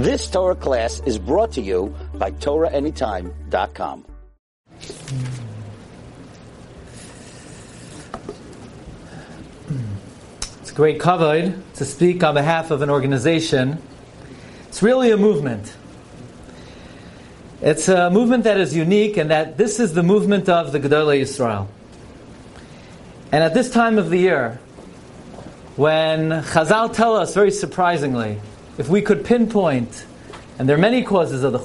This Torah class is brought to you by TorahAnytime.com. It's a great kavod to speak on behalf of an organization. It's really a movement. It's a movement that is unique and that this is the movement of the Gedolei Yisrael. And at this time of the year, when Chazal tell us very surprisingly, if we could pinpoint, and there are many causes of the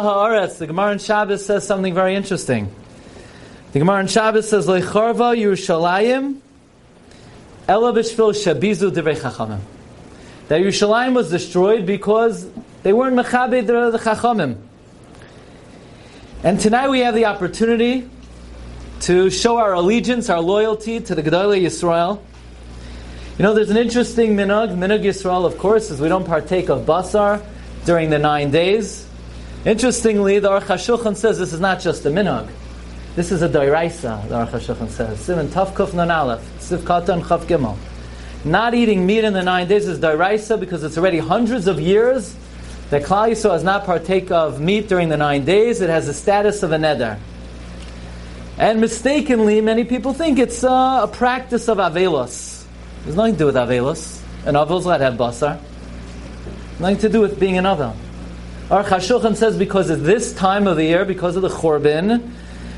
Haaretz, the Gemara in Shabbos says something very interesting. The Gemara in Shabbos says, Lecharva Yerushalayim, Ela Shabizu Chachamim. That Yerushalayim was destroyed because they weren't Mechabed the Chachamim. And tonight we have the opportunity to show our allegiance, our loyalty to the Gedolei Yisrael. You know, there's an interesting minhag. Minhag Yisrael, of course, is we don't partake of basar during the nine days. Interestingly, the Aruch HaShulchan says this is not just a minhag. This is a doiraisa, the Aruch HaShulchan says. Simon Tav Kuf Nun Aleph, Siv Katan Chav Gimel. Not eating meat in the nine days is doiraisa because it's already hundreds of years that Klal Yisrael has not partake of meat during the nine days. It has the status of a neder. And mistakenly, many people think it's uh, a practice of Avelos. There's nothing to do with Avelos. An Avel's allowed have basar. Nothing to do with being an Avel. Aruch HaShulchan says because at this time of the year, because of the Chorban,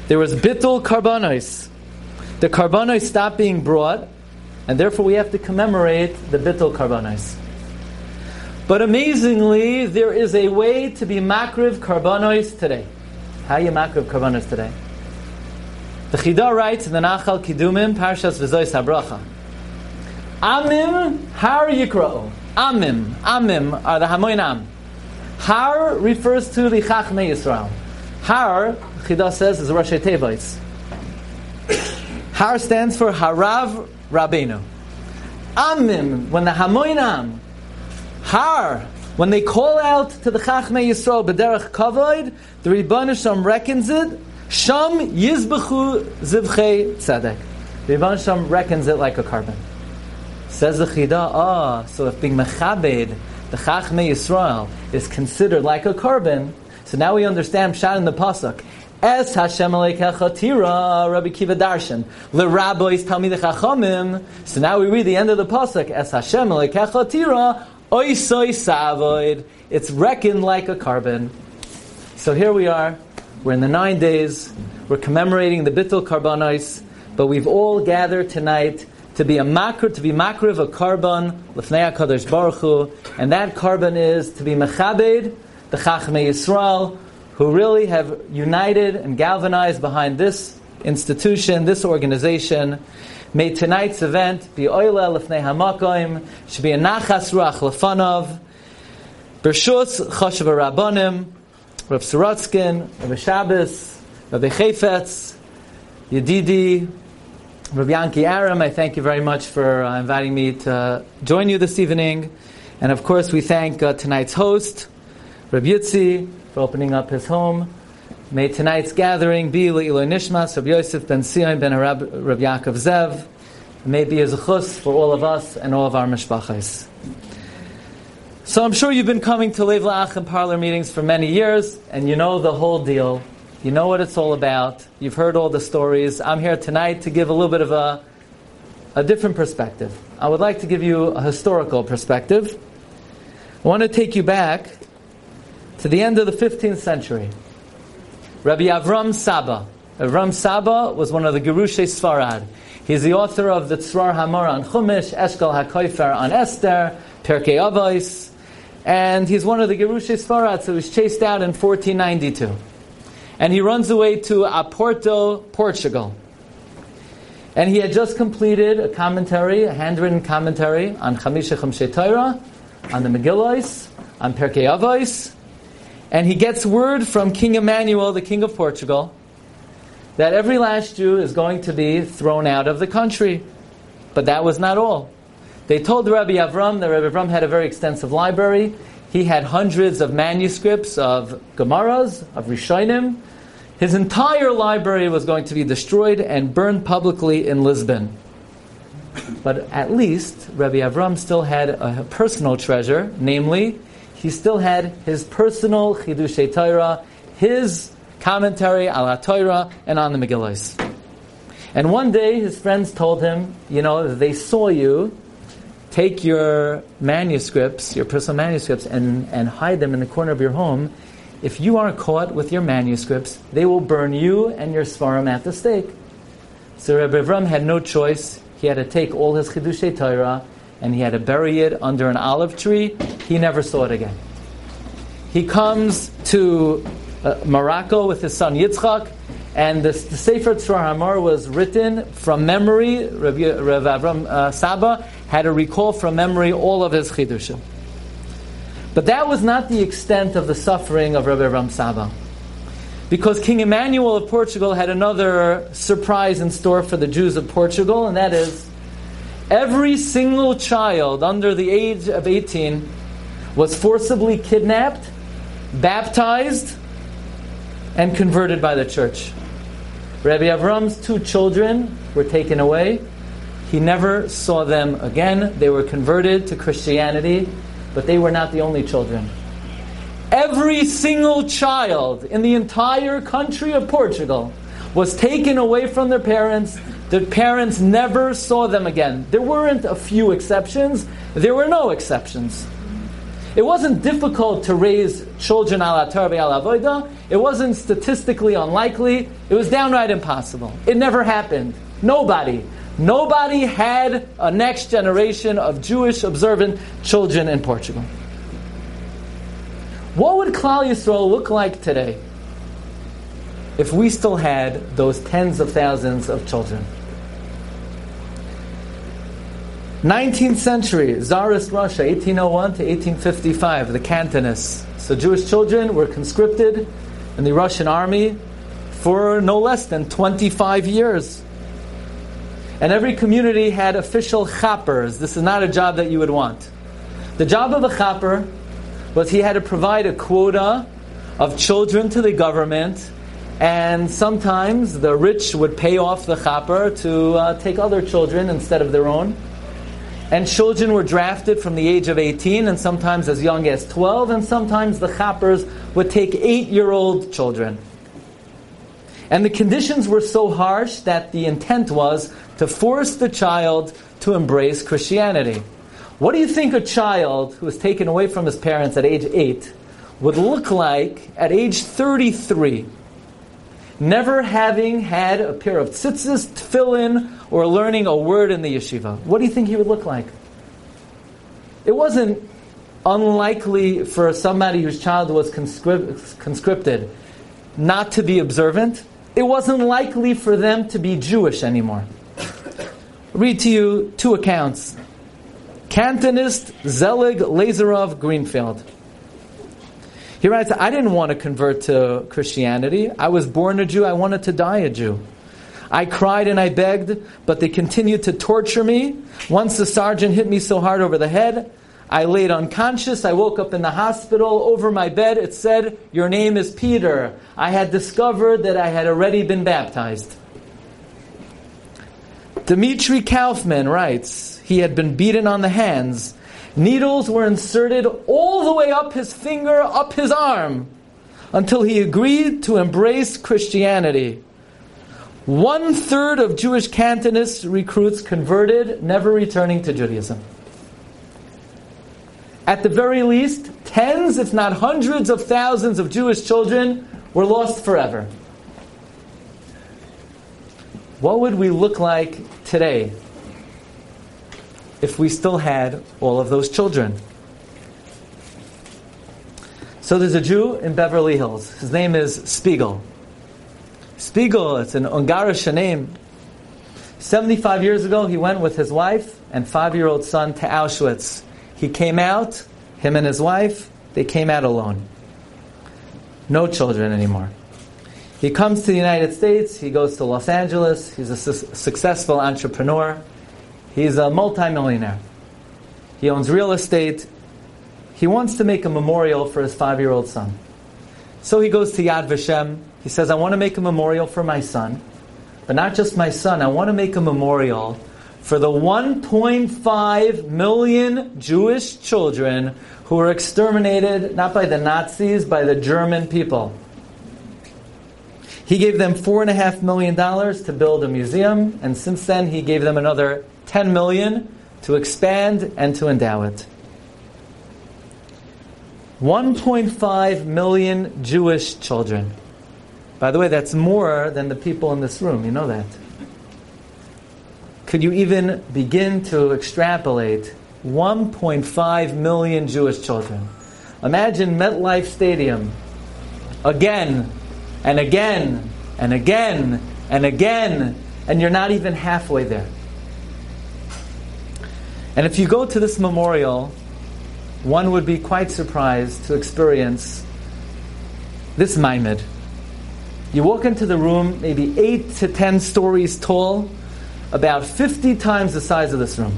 there was Bittul Karbanos. The Karbanos stopped being brought, and therefore we have to commemorate the Bittul Karbanos. But amazingly, there is a way to be Makriv Karbanos today. How you Makriv Karbanos today? The Chida writes in the Nachal Kidumim, Parshas V'zois HaBracha. Amim Har Yikra'u. Amim. Amim are the Hamoinam. Har refers to the Chachmei Yisrael. Har, Chida says, is Rashi Tevites. Har stands for Harav Rabbeinu. Amim, when the Hamoinam, Har, when they call out to the Chachmei Yisrael, B'derech Kavoid, the Rebbeinu Shem reckons it, Sham Yizbechu Zivchei Tzedek. The Shem reckons it like a korban. Says the Chida, ah, so if being Mechabed, the Chachmei Yisrael, is considered like a korban, so now we understand Pshat in the Pasuk. Es Hashem Aleikecha Tira, Rabbi Kiva Darshan. Le Rabbois the Chachamim. So now we read the end of the Pasuk. Es Hashem Aleikecha Tira, Oisoi Savoid. It's reckoned like a korban. So here we are. We're in the nine days. We're commemorating the Bittul Karbanos, but we've all gathered tonight to be a makr, to be makr of a korban, l'fnei HaKadosh Baruch Hu, and that korban is to be mechabed, the Chachmei Yisrael, who really have united and galvanized behind this institution, this organization. May tonight's event be oila l'fnei hamakoim, should be a nachas ruach lefanov, bershus choshev rabbanim, Rav Sorotzkin, Rav Shabbos, Rav Chayfetz, Yedidi, Rav Yanki Aram, I thank you very much for uh, inviting me to join you this evening. And of course, we thank uh, tonight's host, Rav Yitzi, for opening up his home. May tonight's gathering be Le'iloi Nishmas, Rav Yosef ben Sion ben Rav Yaakov Zev. May be a zechus for all of us and all of our mishpachas. So I'm sure you've been coming to Lev La'achim parlor meetings for many years, and you know the whole deal. You know what it's all about. You've heard all the stories. I'm here tonight to give a little bit of a, a different perspective. I would like to give you a historical perspective. I want to take you back to the end of the 15th century. Rabbi Avram Saba. Avram Saba was one of the Gerushe Sfarad. He's the author of the Tzror Hamor on Chumash, Eshkol HaKoifer on Esther, Perkei Avos, and he's one of the Gerushe Sfarad, so he was chased out in 1492. And he runs away to Oporto, Portugal. And he had just completed a commentary, a handwritten commentary on Chamisha Chamshe Torah, on the Megillos, on Perkei Avos. And he gets word from King Emmanuel, the King of Portugal, that every last Jew is going to be thrown out of the country. But that was not all. They told Rabbi Avram that Rabbi Avram had a very extensive library. He had hundreds of manuscripts of Gemaras, of Rishonim. His entire library was going to be destroyed and burned publicly in Lisbon. But at least Rabbi Avram still had a personal treasure, namely, he still had his personal Chidushei Torah, his commentary ala Torah, and on the Megillahs. And one day his friends told him, you know, they saw you take your manuscripts, your personal manuscripts, and, and hide them in the corner of your home. If you aren't caught with your manuscripts, they will burn you and your svarim at the stake. So Rabbi Avram had no choice. He had to take all his Chidushei Torah and he had to bury it under an olive tree. He never saw it again. He comes to uh, Morocco with his son Yitzchak, and the, the Sefer Tzror Hamor was written from memory. Rav, Rav Avram uh, Saba had to recall from memory all of his chidushim. But that was not the extent of the suffering of Rabbi Avram Saba. Because King Emmanuel of Portugal had another surprise in store for the Jews of Portugal, and that is every single child under the age of 18 was forcibly kidnapped, baptized, and converted by the church. Rabbi Avram's two children were taken away. He never saw them again. They were converted to Christianity, but they were not the only children. Every single child in the entire country of Portugal was taken away from their parents. Their parents never saw them again. There weren't a few exceptions, there were no exceptions. It wasn't difficult to raise children ala tarbi ala avoida. It wasn't statistically unlikely. It was downright impossible. It never happened. Nobody, nobody had a next generation of Jewish observant children in Portugal. What would Klal Yisrael look like today if we still had those tens of thousands of children? 19th century, Tsarist Russia, 1801 to 1855, the Cantonists. So Jewish children were conscripted in the Russian army for no less than 25 years. And every community had official chappers. This is not a job that you would want. The job of a chapper was he had to provide a quota of children to the government, and sometimes the rich would pay off the chapper to uh, take other children instead of their own. And children were drafted from the age of 18 and sometimes as young as 12, and sometimes the chappers would take eight year old children. And the conditions were so harsh that the intent was to force the child to embrace Christianity. What do you think a child who was taken away from his parents at age 8 would look like at age 33? Never having had a pair of tzitzis, tefillin, or learning a word in the yeshiva. What do you think he would look like? It wasn't unlikely for somebody whose child was conscript, conscripted not to be observant. It wasn't likely for them to be Jewish anymore. read to you two accounts. Cantonist Zelig Lazarov Greenfield. He writes, I didn't want to convert to Christianity. I was born a Jew. I wanted to die a Jew. I cried and I begged, but they continued to torture me. Once the sergeant hit me so hard over the head, I laid unconscious. I woke up in the hospital. Over my bed, it said, Your name is Peter. I had discovered that I had already been baptized. Dmitry Kaufman writes, He had been beaten on the hands. Needles were inserted all the way up his finger, up his arm, until he agreed to embrace Christianity. One third of Jewish Cantonist recruits converted, never returning to Judaism. At the very least, tens, if not hundreds of thousands of Jewish children were lost forever. What would we look like today if we still had all of those children? So there's a Jew in Beverly Hills. His name is Spiegel. Spiegel, it's an Ungarish name. 75 years ago, he went with his wife and five year old son to Auschwitz. He came out, him and his wife, they came out alone. No children anymore. He comes to the United States, he goes to Los Angeles, he's a su- successful entrepreneur, he's a multimillionaire. He owns real estate. He wants to make a memorial for his five year old son. So he goes to Yad Vashem, he says, I want to make a memorial for my son, but not just my son, I want to make a memorial for the 1.5 million Jewish children who were exterminated not by the Nazis, by the German people. He gave them four and a half million dollars to build a museum, and since then he gave them another 10 million to expand and to endow it. 1.5 million Jewish children. By the way, that's more than the people in this room. You know that. Could you even begin to extrapolate 1.5 million Jewish children? Imagine MetLife Stadium again and again and again and again, and you're not even halfway there. And if you go to this memorial, one would be quite surprised to experience this Maimed. You walk into the room, maybe eight to ten stories tall, about 50 times the size of this room.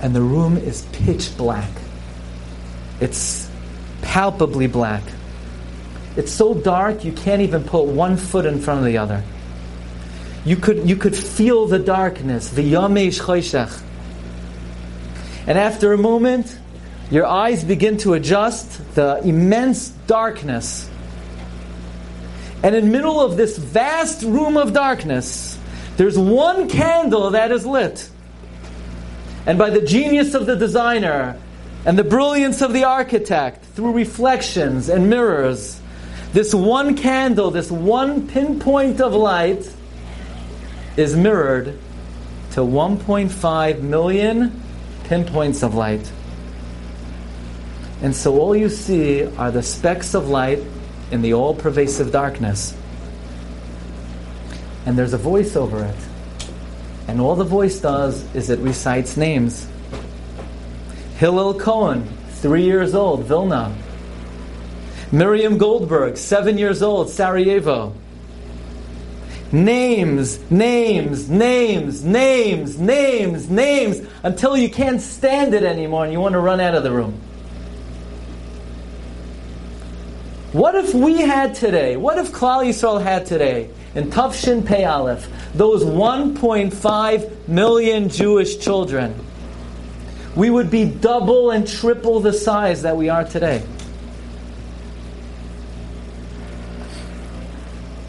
And the room is pitch black. It's palpably black. It's so dark you can't even put one foot in front of the other. You could, you could feel the darkness, the yamesh choshech. And after a moment, your eyes begin to adjust the immense darkness. And in the middle of this vast room of darkness, there's one candle that is lit. And by the genius of the designer and the brilliance of the architect, through reflections and mirrors, this one candle, this one pinpoint of light, is mirrored to 1.5 million pinpoints of light. And so all you see are the specks of light in the all pervasive darkness. And there's a voice over it. And all the voice does is it recites names. Hillel Cohen, three years old, Vilna. Miriam Goldberg, seven years old, Sarajevo. Names, names, names, names, names, names, until you can't stand it anymore and you want to run out of the room. What if we had today, what if Klal Yisrael had today, in Tafshin Pei Aleph, those 1.5 million Jewish children? We would be double and triple the size that we are today.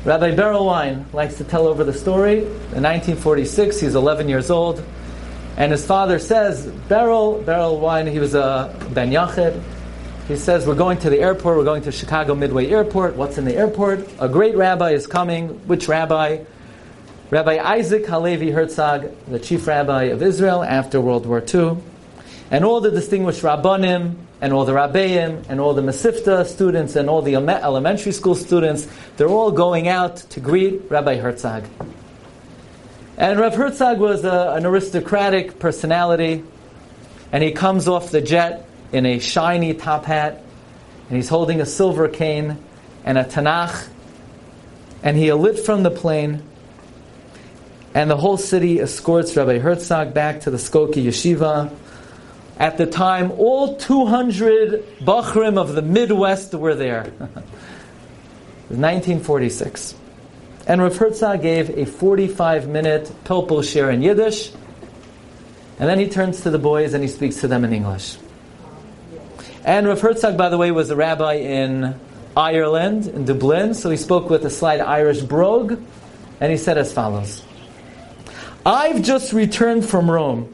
Rabbi Berel Wein likes to tell over the story. In 1946, he's 11 years old, and his father says, Beryl, Beryl Berel Wein, he was a Ben Yachid. He says, We're going to the airport, we're going to Chicago Midway Airport. What's in the airport? A great rabbi is coming. Which rabbi? Rabbi Isaac Halevi Herzog, the chief rabbi of Israel after World War II. And all the distinguished rabbanim, and all the Rabbeim and all the Mesivta students and all the elementary school students, they're all going out to greet Rabbi Herzog. And Rav Herzog was a, an aristocratic personality, and he comes off the jet in a shiny top hat, and he's holding a silver cane and a Tanakh, and he alit from the plane, and the whole city escorts Rabbi Herzog back to the Skokie Yeshiva, at the time, all 200 Bachrim of the Midwest were there. 1946. And Rav Herzog gave a 45 minute Pilpul shiur in Yiddish, and then he turns to the boys and he speaks to them in English. And Rav Herzog, by the way, was a rabbi in Ireland, in Dublin, so he spoke with a slight Irish brogue, and he said as follows I've just returned from Rome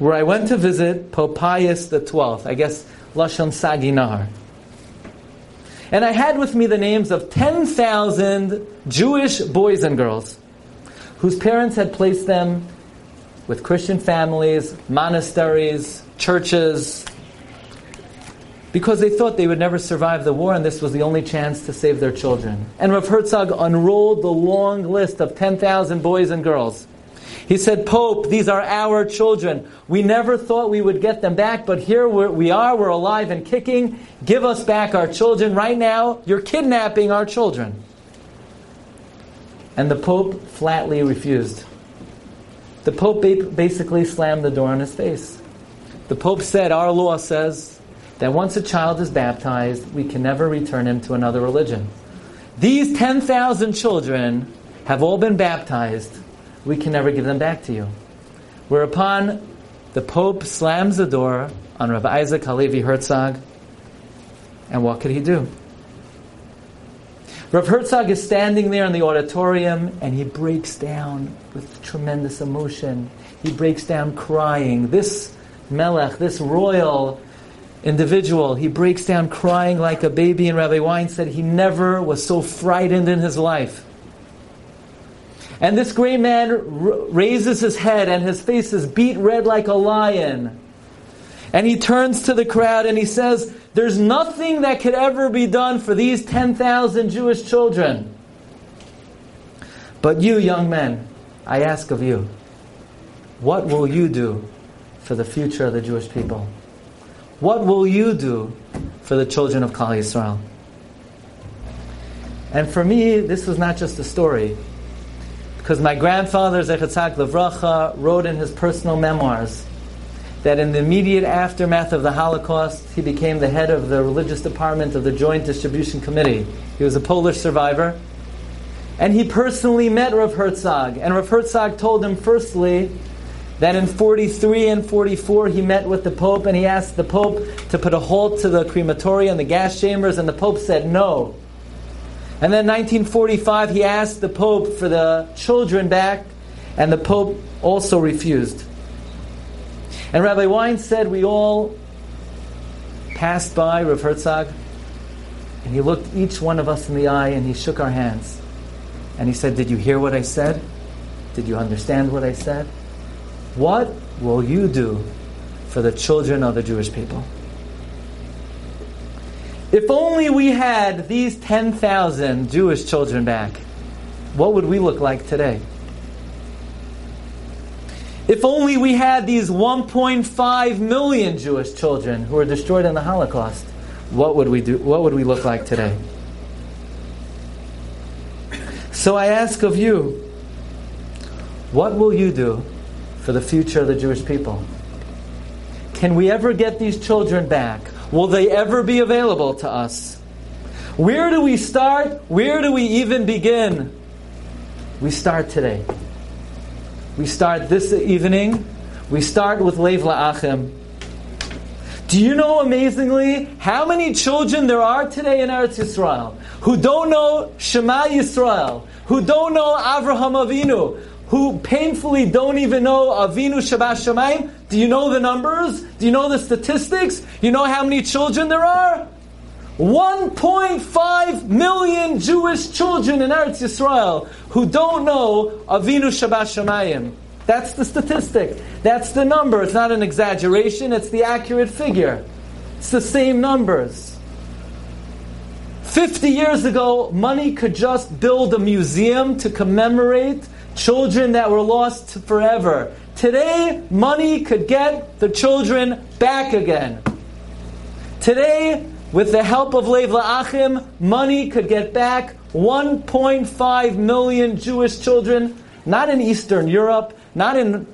where I went to visit Pope Pius XII, I guess Lashon Sagi Nahar. And I had with me the names of 10,000 Jewish boys and girls whose parents had placed them with Christian families, monasteries, churches, because they thought they would never survive the war and this was the only chance to save their children. And Rav Herzog unrolled the long list of 10,000 boys and girls he said, Pope, these are our children. We never thought we would get them back, but here we're, we are, alive and kicking. Give us back our children. Right now, you're kidnapping our children. And the Pope flatly refused. The Pope basically slammed the door on his face. The Pope said, Our law says that once a child is baptized, we can never return him to another religion. These 10,000 children have all been baptized we can never give them back to you. Whereupon the Pope slams the door on Rabbi Isaac Halevi Herzog, and what could he do? Rav Herzog is standing there in the auditorium and he breaks down with tremendous emotion. He breaks down crying. This Melech, this royal individual, he breaks down crying like a baby. And Rabbi Wein said he never was so frightened in his life. And this great man raises his head and his face is beat red like a lion. And he turns to the crowd and he says, There's nothing that could ever be done for these 10,000 Jewish children. But you, young men, I ask of you, what will you do for the future of the Jewish people? What will you do for the children of Klal Yisrael? And for me, this was not just a story. Because my grandfather, Zechatzak Levracha, wrote in his personal memoirs that in the immediate aftermath of the Holocaust, he became the head of the religious department of the Joint Distribution Committee. He was a Polish survivor. And he personally met Rav Herzog. And Rav Herzog told him, firstly, that in 43 and 44 he met with the Pope and he asked the Pope to put a halt to the crematoria and the gas chambers, and the Pope said no. And then 1945 he asked the Pope for the children back, and the Pope also refused. And Rabbi Wein said we all passed by Rav Herzog, and he looked each one of us in the eye and he shook our hands. And he said, Did you hear what I said? Did you understand what I said? What will you do for the children of the Jewish people? If only we had these 10,000 Jewish children back, what would we look like today? If only we had these 1.5 million Jewish children who were destroyed in the Holocaust, what would we do? What would we look like today? So I ask of you, what will you do for the future of the Jewish people? Can we ever get these children back? Will they ever be available to us? Where do we start? Where do we even begin? We start today. We start this evening. We start with Lev La'achim. Do you know amazingly how many children there are today in Eretz Yisrael who don't know Shema Yisrael, who don't know Avraham Avinu, who painfully don't even know Avinu Shebashamayim? Do you know the numbers? Do you know the statistics? You know how many children there are? 1.5 million Jewish children in Eretz Yisrael who don't know Avinu Shebashamayim. That's the statistic. That's the number. It's not an exaggeration, it's the accurate figure. It's the same numbers. 50 years ago, money could just build a museum to commemorate children that were lost forever. Today, money could get the children back again. Today, with the help of Lev La'achim, money could get back 1.5 million Jewish children, not in Eastern Europe, not in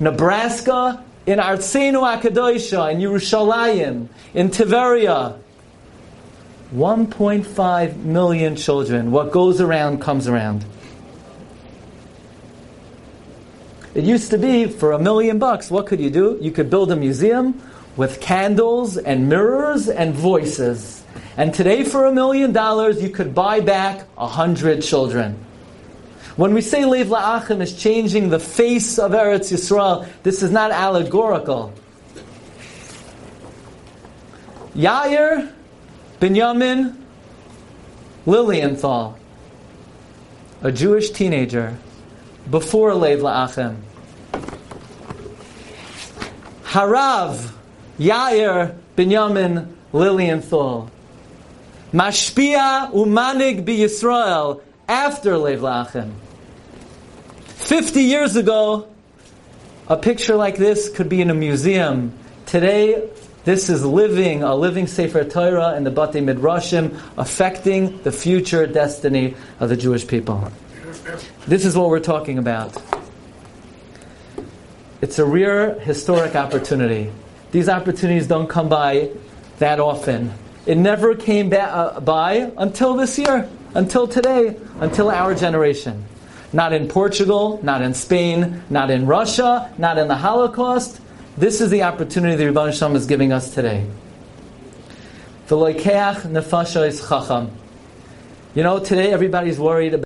Nebraska, in Artsenu Akadoisha, in Yerushalayim, in Tiberia. 1.5 million children. What goes around comes around. It used to be for a million bucks, what could you do? You could build a museum with candles and mirrors and voices. And today, for a million dollars, you could buy back a hundred children. When we say Lev La'achim is changing the face of Eretz Yisrael, this is not allegorical. Yair, Binyamin, Lilienthal, a Jewish teenager, before Lev La'achim. Harav, Yair, Binyamin, Lilienthal. Mashpia umanig bi Yisrael after Lev La'achim. Fifty years ago, a picture like this could be in a museum. Today, this is living, a living Sefer Torah in the Batei Midrashim, affecting the future destiny of the Jewish people. This is what we're talking about. It's a rare historic opportunity. These opportunities don't come by that often. It never came ba- uh, by until this year, until today, until our generation. Not in Portugal, not in Spain, not in Russia, not in the Holocaust. This is the opportunity the Rebbe Shalom is giving us today. You know, today everybody's worried about.